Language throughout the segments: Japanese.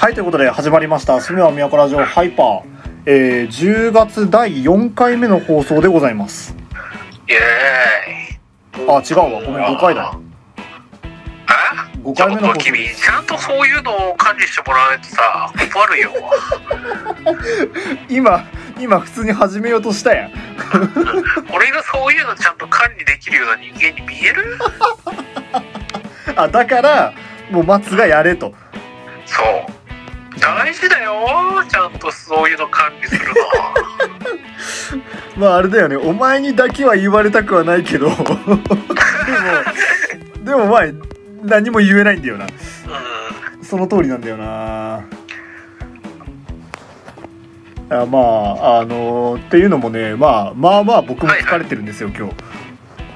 はい、ということで始まりました。すみは都ラジオハイパー。えー、10月第4回目の放送でございます。イエーイあ、違うわ。ごめん、5回だ。え？5回目の放送君ちゃんとそういうのを管理してもらわないとさ困るよ 今、今普通に始めようとしたやん。俺がそういうのちゃんと管理できるような人間に見える？あ、だから、もう松がやれと。そう大事だよちゃんとそういうの管理するの まああれだよね。お前にだけは言われたくはないけど。でも、でもまあ、何も言えないんだよな。うその通りなんだよなあまああのっていうのもねまあまあまあ僕も疲れてるんですよ、今日ん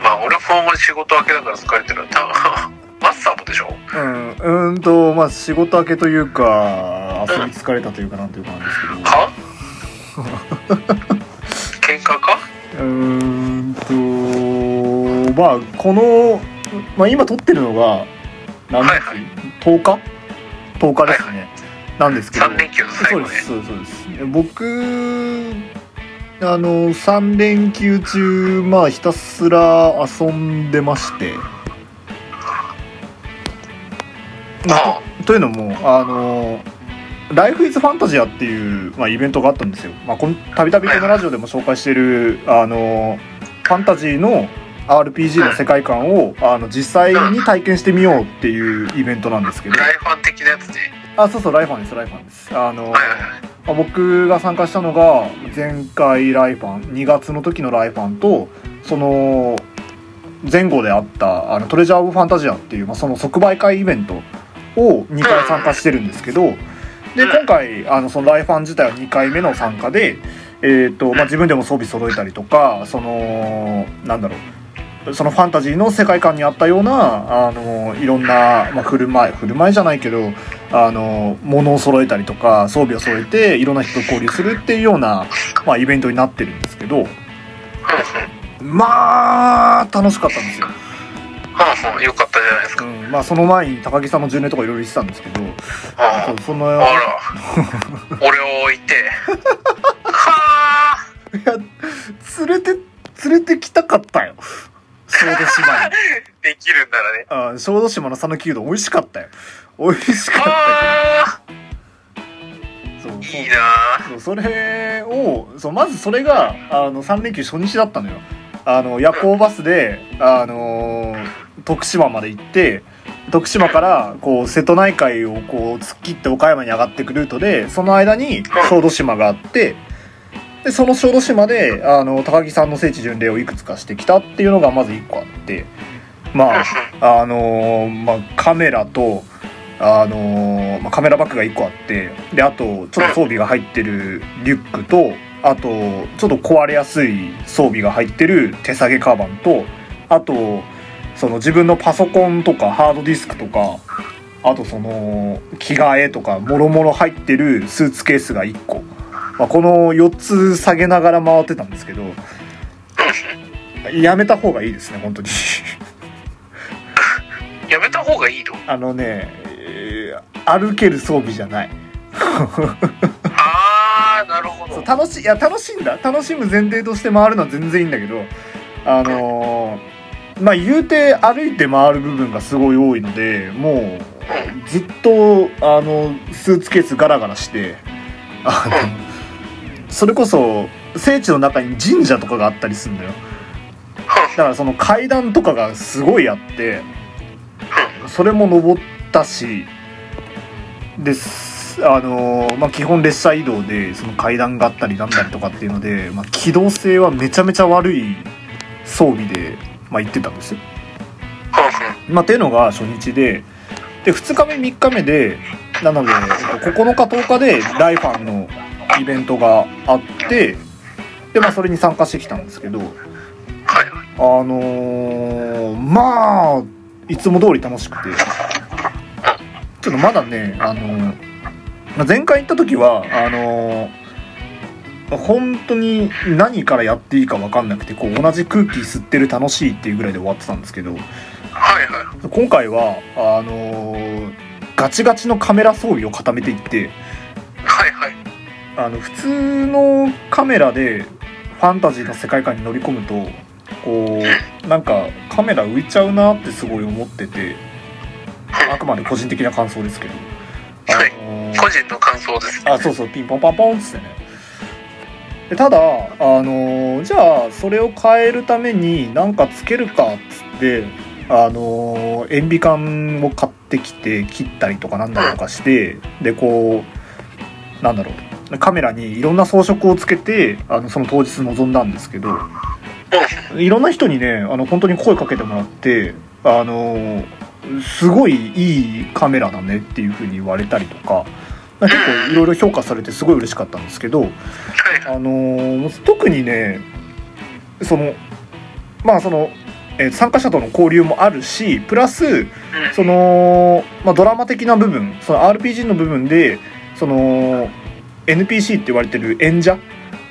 まあ俺は今後仕事明けだから疲れてるた マスターもでしょ？うんうーんとまあ仕事明けというか遊び疲れたというかなんというかなんですけど。は？喧嘩か？うーんとまあこの、まあ、今撮ってるのが何日、はいはい。10日？10日ですね、なんですけど。3連休の最後ね。そうですそうです僕あの3連休中まあひたすら遊んでまして。まああ。というのもあの「ライフイズファンタジア」っていう、まあ、イベントがあったんですよ。まあこのたびたびこのラジオでも紹介しているあのファンタジーの RPG の世界観をあの実際に体験してみようっていうイベントなんですけど。ライファン的なやつね。あそうそうライファンですライファンです。あの、まあ僕が参加したのが前回ライファン2月の時のライファンとその前後であったあのトレジャー・オブ・ファンタジアっていう、まあ、その即売会イベントを2回参加してるんですけどで今回あのそのライファン自体は2回目の参加で、えーとまあ、自分でも装備揃えたりとかそのなんだろうそのファンタジーの世界観にあったようなあのいろんな、まあ、振る舞い振る舞いじゃないけどあの物を揃えたりとか装備を揃えていろんな人と交流するっていうような、まあ、イベントになってるんですけどまあ楽しかったんですよ、はあはあよかったじゃないですか。うん、まあその前に高木さんの10年とかいろいろ言ってたんですけどあそうそのあ、あら、俺を置いて。はあ、いや連れて連れてきたかったよ。小豆島に。できるんならね。あ小豆島の讃岐うどん美味しかったよ。美味しかったあ。けどそう。いいなそうそれをそうまずそれがあの3連休初日だったのよ。あの夜行バスで、あのー徳島まで行って徳島からこう瀬戸内海をこう突っ切って岡山に上がってくルートでその間に小豆島があってでその小豆島であの高木さんの聖地巡礼をいくつかしてきたっていうのがまず1個あってまああのーまあ、カメラと、あのーまあ、カメラバッグが1個あってであとちょっと装備が入ってるリュックとあとちょっと壊れやすい装備が入ってる手提げカバンとあとその自分のパソコンとかハードディスクとかあとその着替えとかもろもろ入ってるスーツケースが1個、まあ、この4つ下げながら回ってたんですけどやめた方がいいですね本当に。やめた方がいいの？あのね、えー歩ける装備じゃない。ああ、なるほど。楽しい、いや、楽しいんだ。楽しむ前提として回るのは全然いいんだけど、あのーまあ、言うて歩いて回る部分がすごい多いので、もう、ずっと、あの、スーツケースガラガラして、あの、それこそ、聖地の中に神社とかがあったりするんだよ。だからその階段とかがすごいあって、それも登ったしですあのまあ基本列車移動でその階段があったりなんだりとかっていうので、まあ、機動性はめちゃめちゃ悪い装備で、まあ、行ってたんですよ。まあ、っていうのが初日でで2日目3日目でなので9日10日でライファンのイベントがあってで、まあ、それに参加してきたんですけど。あのーまあいつも通り楽しくてちょっとまだねあのーまあ前回行った時はあのー本当に何からやっていいか分かんなくてこう同じ空気吸ってる楽しいっていうぐらいで終わってたんですけど。はいはい。今回はあのーガチガチのカメラ装備を固めていってはいはい。あの普通のカメラでファンタジーの世界観に乗り込むとこうなんかカメラ浮いちゃうなってすごい思っててあくまで個人的な感想ですけど。はいあのー個人の感想です。ねあそうそうピンポンパンポンっつってね。でただあのじゃあそれを変えるために何かつけるかっつってあのー塩ビ管を買ってきて切ったりとかなんだとかしてでこうなんだろうカメラにいろんな装飾をつけてあのその当日臨んだんですけどいろんな人にねあの本当に声かけてもらってあのすごいいいカメラだねっていう風に言われたりとか結構いろいろ評価されてすごい嬉しかったんですけど、はいあのー特にねそのまあその、えー参加者との交流もあるしプラスうん。その、まあ、ドラマ的な部分その RPG の部分でその NPC って言われてる演者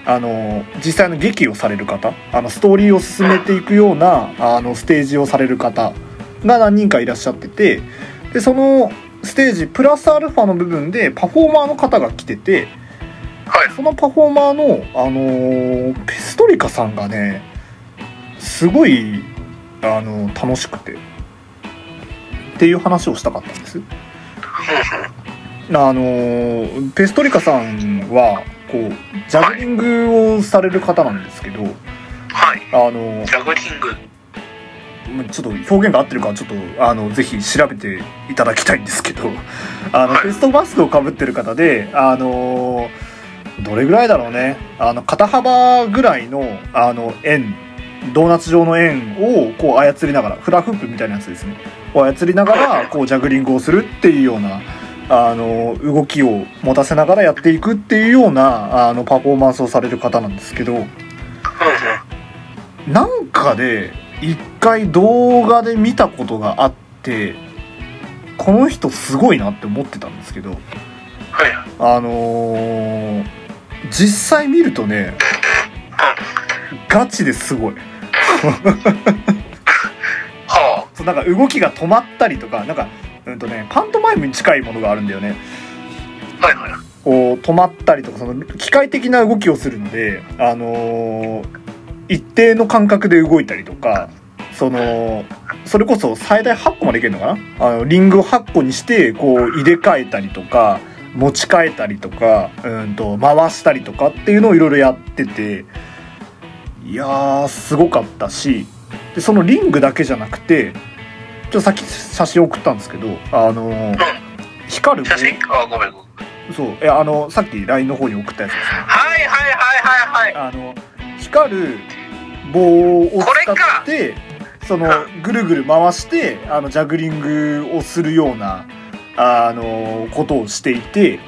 あの実際の劇をされる方あのストーリーを進めていくようなあのステージをされる方が何人かいらっしゃっててでそのステージプラスアルファの部分でパフォーマーの方が来ててはい。そのパフォーマーの、あのーペストリカさんがねすごい、あの楽しくて。っていう話をしたかったんです。あのーペストリカさんはこうジャグリングをされる方なんですけど、はい。あのジャグリング。まあちょっと表現が合ってるかちょっとあのぜひ調べていただきたいんですけど あの、はい。ペストマスクをかぶってる方であのどれぐらいだろうね。あの肩幅ぐらいのあの円ドーナツ状の円をこう操りながらフラフープみたいなやつですね。を操りながらこうジャグリングをするっていうようなあの動きを持たせながらやっていくっていうようなあのパフォーマンスをされる方なんですけどなんかで一回動画で見たことがあってこの人すごいなって思ってたんですけどはい。あのー実際見るとねガチですごい。はそうなんか動きが止まったりとかなんかうんとねパントマイムに近いものがあるんだよね。あはいはい。こう止まったりとかその機械的な動きをするのであのー一定の間隔で動いたりとかそのそれこそ最大8個までいけるのかな？あのリングを8個にしてこう入れ替えたりとか持ち替えたりとかうんと回したりとかっていうのをいろいろやってていやーすごかったしでそのリングだけじゃなくてちょっとさっき写真送ったんですけどあのー光る写真？あごめんごめん。そう。いやあのさっき LINE の方に送ったやつですね。はいはいはいはいはい。あの光る棒を使かってそのうぐるぐる回してあのジャグリングをするようなあのことをしていて。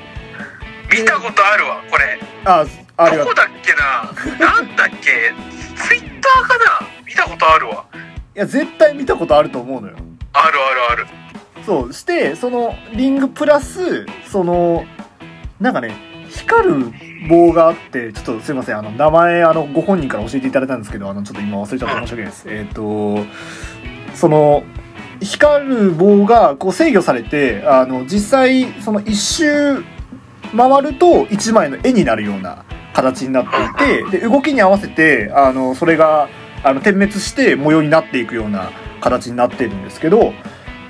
見たことあるわこれ。ああれはどこだっけな？なんだっけ？ツイッターかな？見たことあるわ。いや絶対見たことあると思うのよ。あるあるある。そうしてそのリングプラスそのなんかね光る棒があってちょっとすいません。あの名前あのご本人から教えていただいたんですけどあのちょっと今忘れちゃって申し訳ないです。えっ、とその光る棒がこう制御されてあの実際その一周回ると一枚の絵になるような形になっていてで動きに合わせてあのそれがあの点滅して模様になっていくような形になっているんですけど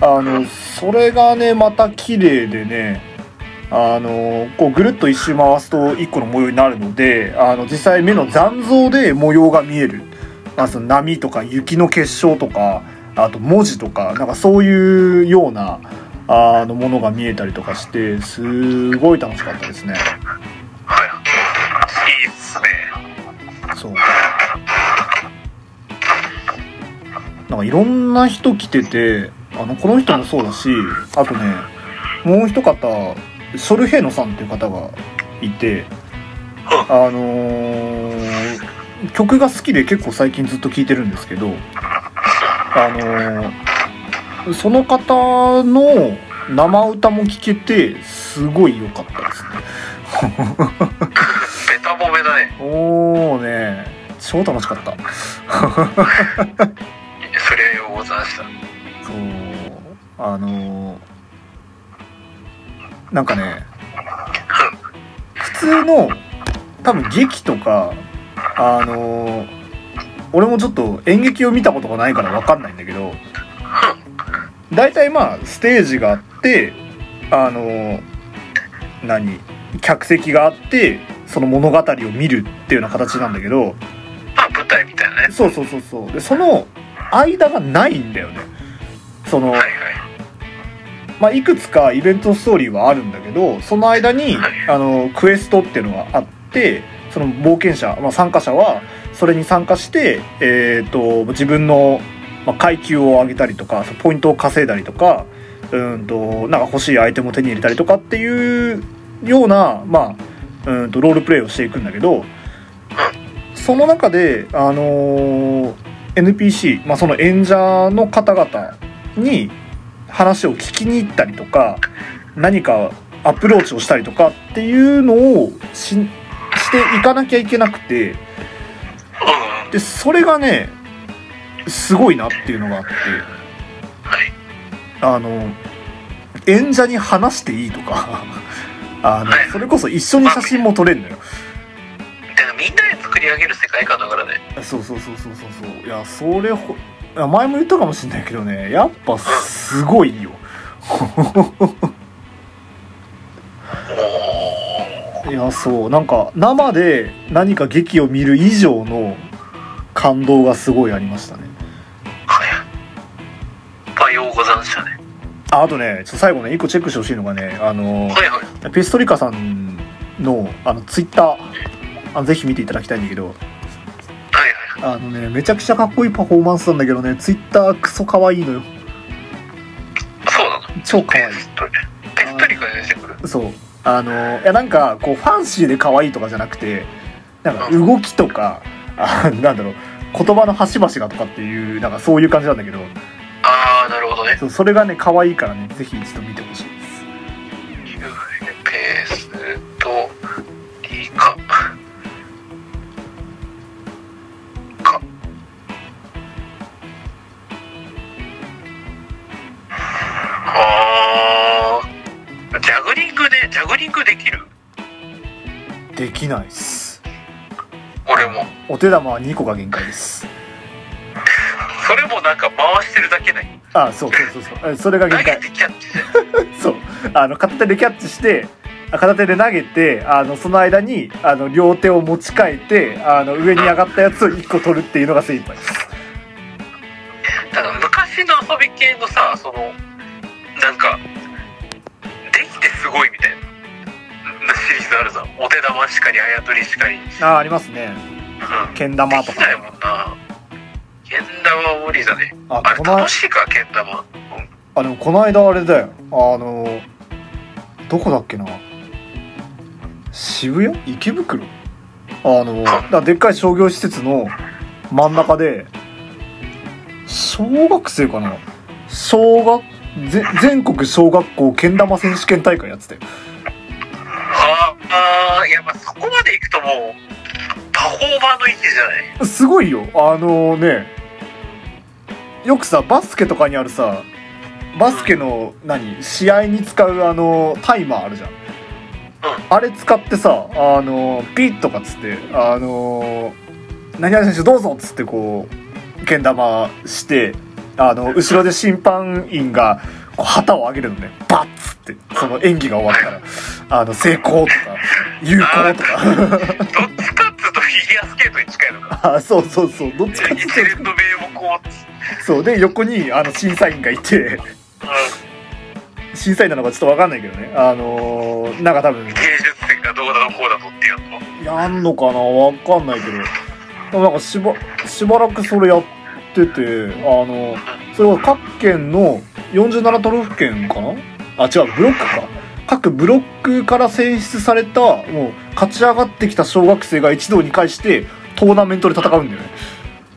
あのそれがねまた綺麗でねあのこうぐるっと一周回すと一個の模様になるのであの実際目の残像で模様が見える、まあ、その波とか雪の結晶とかあと文字とかなんかそういうようなあのものが見えたりとかしてすごい楽しかったですね。はいいいっすね。そう。なんかいろんな人来ててあのこの人もそうだしあとねもう一方ショルヘイノさんっていう方がいてあ。のー曲が好きで結構最近ずっと聴いてるんですけどあのーその方の生歌も聴けてすごい良かったですね。ベタ褒めだね。おーね。超楽しかった。それをございました。そう。あのなんかね普通の多分劇とかあのー俺もちょっと演劇を見たことがないから分かんないんだけど大体まあステージがあってあのー何客席があってその物語を見るっていうような形なんだけどまあ舞台みたいなね。そうそうそうそう。でその間がないんだよね。その、はいはいまあ、いくつかイベントストーリーはあるんだけどその間にはい。あのクエストっていうのがあってその冒険者、まあ、参加者はそれに参加して、えー、と自分の、まあ、階級を上げたりとかポイントを稼いだりとかうんとなんか欲しいアイテムを手に入れたりとかっていうような、まあ、うんとロールプレイをしていくんだけどその中で、あのー NPC、まあ、その演者の方々に話を聞きに行ったりとか何かアプローチをしたりとかっていうのをししていかなきゃいけなくてでそれがねすごいなっていうのがあってはい。あの演者に話していいとかあのはい。それこそ一緒に写真も撮れるのよ。だからみんなで作り上げる世界観だからね。そうそうそうそうそう。そういやそれ前も言ったかもしれないけどね。やっぱすごいよ。お いやそう。なんか生で何か劇を見る以上の感動がすごいありましたね。はい。パヨーござんしたね。ああとねちょっと最後ね一個チェックしてほしいのがねあのはいはい。ペストリカさんのあのツイッター。あのぜひ見ていただきたいんだけどあのねめちゃくちゃかっこいいパフォーマンスなんだけどねツイッタークソかわいいのよ。そうなの？超かわい。いペストリペストリが出てくる？そう。あのいやなんかこうファンシーで可愛いとかじゃなくてなんか動きとかあなんだろう言葉の端々がとかっていうなんかそういう感じなんだけど。ああなるほどね。そうそれがね可愛いからねぜひ一度見てほしいきないっす。俺も。お手玉は2個が限界です。それもなんか回してるだけない。あそうそうそうそう。えそれが限界。そう。あの片手でキャッチしてあ片手で投げてあのその間にあの両手を持ち替えてあの上に上がったやつを1個取るっていうのが精一杯です。ただ昔の遊び系のさそのなんかできてすごいみたいなシリーズあるじゃん。お手玉しかりあやとりしかり。ああありますね。うん。玉とか。ないもんな。けん玉は無理だね？あれあこの楽しいか？けん玉。うん。あでもこの間あれだよ。あのどこだっけな？渋谷？池袋？あのだでっかい商業施設の真ん中で小学生かな？小学ぜ全国小学校けん玉選手権大会やってたよあいやまあそこまで行くともうパフォーマーの域じゃない？すごいよ。あのね。よくさバスケとかにあるさバスケの何試合に使うあのタイマーあるじゃん、あれ使ってさあのピッとかっつってあの何々選手どうぞっつってこうけん玉してあの後ろで審判員が旗を上げるのね。バッつってその演技が終わったらあの成功とか有効とか。どっちかっつうとフィギュアスケートに近いのかあそうそうそう。どっちかって一いうと連の名目をそう。で横にあの審査員がいてう審査員なのかちょっと分かんないけどね。あのーなんか多分ん芸術点がどうだこうだとってやつのやんのかな？分かんないけど。でもなんかしばしばらくそれやっててあのそれは各県の47都道府県かな？あ違うブロックか。各ブロックから選出されたもう勝ち上がってきた小学生が一堂に会してトーナメントで戦うんだよね。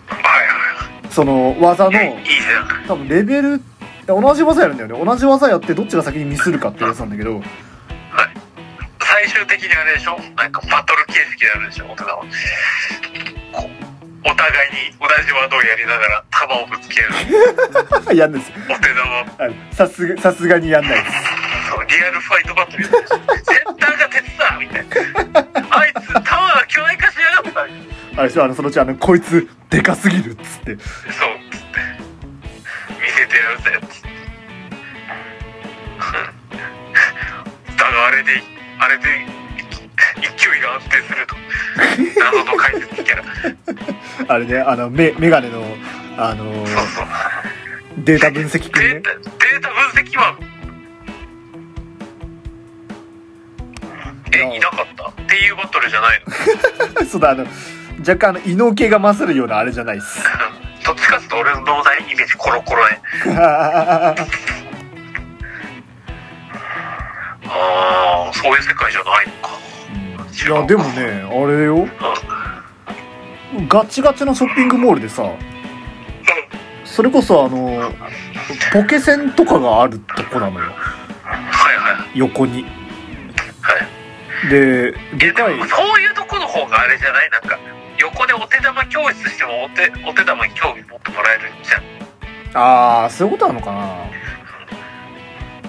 はいはいその技の多分レベル同じ技やるんだよね。同じ技やってどっちが先にミスるかってやつなんだけど。最終的にあれでしょ？なんかバトル形式であるでしょ？大人はお互いに同じ技をやりながら球をぶつけ合う やんです。お手玉。さすがさすがにやんないです。そうリアルファイトバトルセンターが鉄だみたいな。あいつタワー巨大化しやがった。あれでしょあのそのうちあのこいつでかすぎるっつって。そう。っつって見せてやるぜっつって。だがあれであれで勢いが安定すると。謎の解説キャラ。あれねあのメメガネのあのそうそう。データ分析くんね。データデータ分析マンえいなかった？っていうバトルじゃないの。そうだあの若干あの異能系が勝るようなあれじゃないっす。どっちかっていうと俺の脳内イメージコロコロね。ああそういう世界じゃないのかいやでもねあれよ。ガチガチのショッピングモールでさそれこそあのポケセンとかがあるとこなのよ。はいはい。横に。はい。ででかい。そういうとこの方があれじゃない？なんか横でお手玉教室してもお手お手玉に興味持ってもらえるじゃん。ああそういうことなのかな。い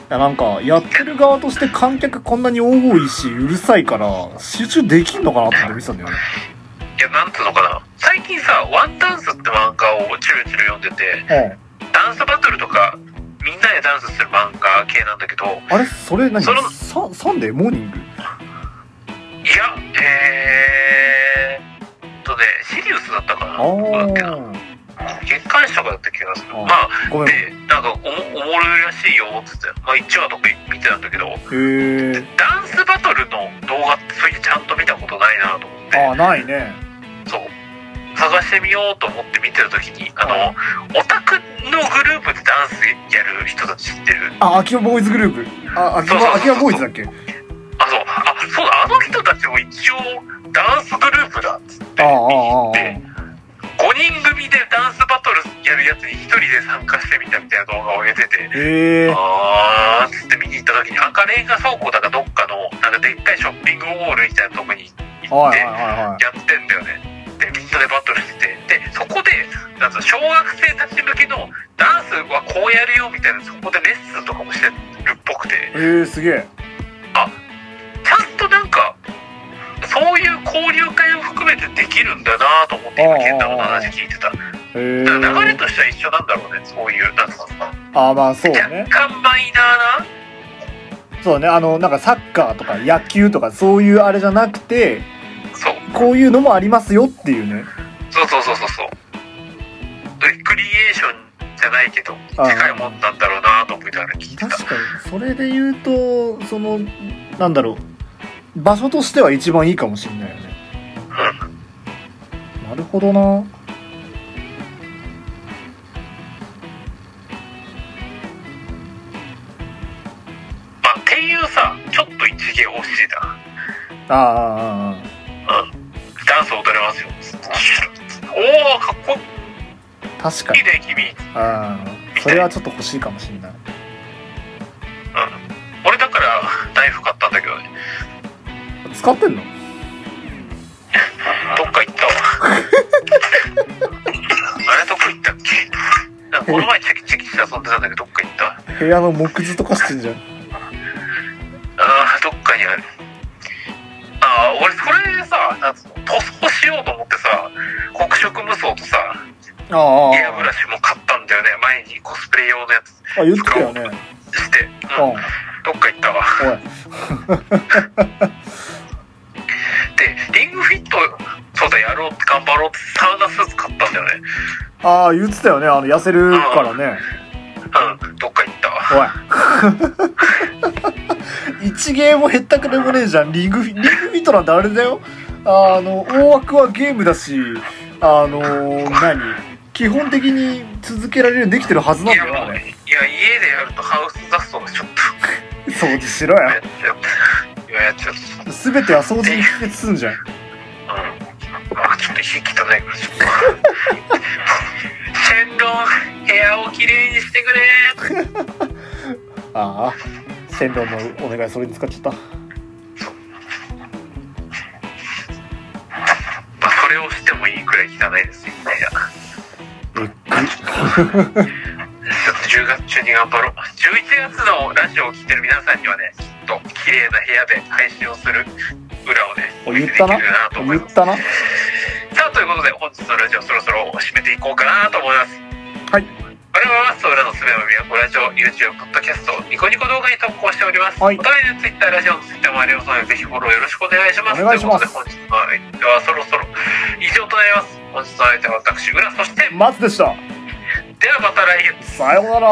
やなんかやってる側として観客こんなに多いしうるさいから集中できんのかなって見てたんだよね。いやなんつうのかな。最近さ「ワンダンス」って漫画をチュルチュル読んでてうん。ダンスバトルとかみんなでダンスする漫画系なんだけどあれそれ何？そのササンデー？モーニング？いやえーっとねシリウスだったかな。月刊誌とかだった気がする。あまあでなんかおもおもろいらしいよっつって。まあ1話とか見てたんだけど。ダンスバトルの動画ってそういうちゃんと見たことないなと思って。ああないね。そう。探してみようと思って見てた時にあのオタクのグループでダンスやる人たち知ってる？あ秋葉ボーイズグループ。あ秋葉秋葉ボーイズだっけ？あそう。あそうだ。あの人たちも一応ダンスグループだっつってああああで5人組でダンスバトルやるやつに1人で参加してみたみたいな動画を上げててへえあーっつって見に行った時に赤レンガ倉庫だかどっかのなんかでっかいショッピングモールみたいなとこに行ってやってんだよね。でみんなでバトルしててでそこでなんか小学生たち向けのダンスはこうやるよみたいなそこでレッスンとかもしてるっぽくて。へえすげえそういう交流会を含めてできるんだなと思って今健太郎の話聞いてた。へえだから流れとしては一緒なんだろうねそういうなんつうの。ああまあそう若ね干マイナーな？そうねあのなんかサッカーとか野球とかそういうあれじゃなくてそう。こういうのもありますよっていうね。そうそうそうそうそう。レクリエーションじゃないけど近いもんなんだろうなと思いながら聞いてた。確かに。それで言うとそのなんだろう場所としては一番いいかもしれないよね。なるほどな。まあっていうさちょっと一芸欲しいな。あああああダンス踊れますよ。おおかっこあ確かに。いいね君。ああそれはちょっと欲しいかもしれ使ってんの？どっか行ったわ。あれどこ行ったっけ？この前チェキチェキして遊んでたんだけどどっか行った。部屋の木図とかしてんじゃん。あーどっかにある。あー俺それでさなんつうの？塗装しようと思ってさ黒色無双とさあああエアブラシも買ったんだよね。前にコスプレ用のやつあ言ってたよね。して、うん、うんどっか行ったわああ言ってたよね。あの痩せるからね。うん。どっか行った。わおい。一ゲーも減ったくでもねえじゃん。リングリングフィットなんてあれだよ。あの大枠はゲームだしあの何？基本的に続けられるできてるはずなんいやもうだよあれいや家でやるとハウスダストがちょっと。掃除しろよ。ややっちゃった。全ては掃除に帰結すんじゃん。うん。あちょっと火汚いからちょっとシェン部屋をきれいにしてくれ。ああ線路のお願いそれに使っちゃった。まあそれをしてもいいくらい汚いですよみたいなえっくちょ っと10月一緒に頑張ろう。11月のラジオを聴いてる皆さんにはねきっと綺麗な部屋で配信をする裏をねお見せできるなと思います。言ったなということで本日のラジオそろそろ締めていこうかなと思います。はい。我々はソウラのすべの都ラジオ YouTube ポッドキャストニコニコ動画に投稿しております、はい。お互いの Twitter ラジオの Twitter もありますのでぜひフォローよろしくお願いします。お願いします。ということで本日の相手はそろそろ以上となります。本日の相手は私浦そして松でした。ではまた来月。さようなら